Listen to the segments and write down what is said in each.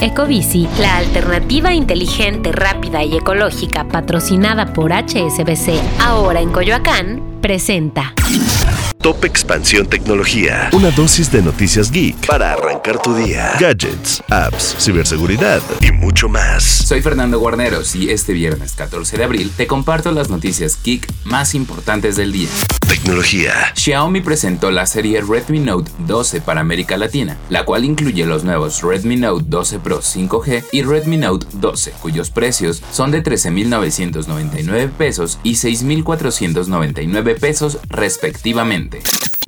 Ecobici, la alternativa inteligente, rápida y ecológica patrocinada por HSBC, ahora en Coyoacán, presenta. Top Expansión Tecnología. Una dosis de noticias geek para arrancar tu día. Gadgets, apps, ciberseguridad y mucho más. Soy Fernando Guarneros y este viernes 14 de abril te comparto las noticias geek más importantes del día. Tecnología. Xiaomi presentó la serie Redmi Note 12 para América Latina, la cual incluye los nuevos Redmi Note 12 Pro 5G y Redmi Note 12, cuyos precios son de 13.999 pesos y 6.499 pesos respectivamente.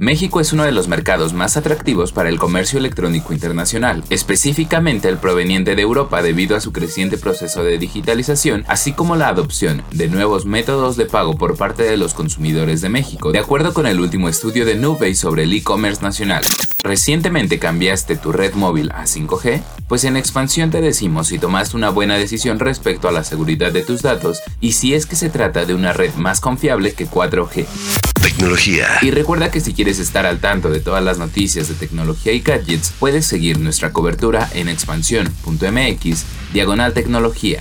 México es uno de los mercados más atractivos para el comercio electrónico internacional, específicamente el proveniente de Europa debido a su creciente proceso de digitalización, así como la adopción de nuevos métodos de pago por parte de los consumidores de México, de acuerdo con el último estudio de Nubey sobre el e-commerce nacional. ¿Recientemente cambiaste tu red móvil a 5G? Pues en expansión te decimos si tomaste una buena decisión respecto a la seguridad de tus datos y si es que se trata de una red más confiable que 4G. Tecnología. Y recuerda que si quieres estar al tanto de todas las noticias de tecnología y gadgets, puedes seguir nuestra cobertura en expansión.mx, diagonal tecnología.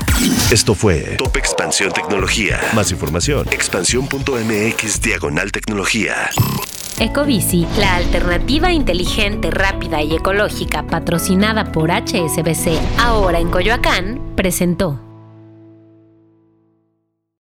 Esto fue Top Expansión Tecnología. Más información, expansión.mx, diagonal tecnología. Ecobici, la alternativa inteligente, rápida y ecológica patrocinada por HSBC, ahora en Coyoacán, presentó.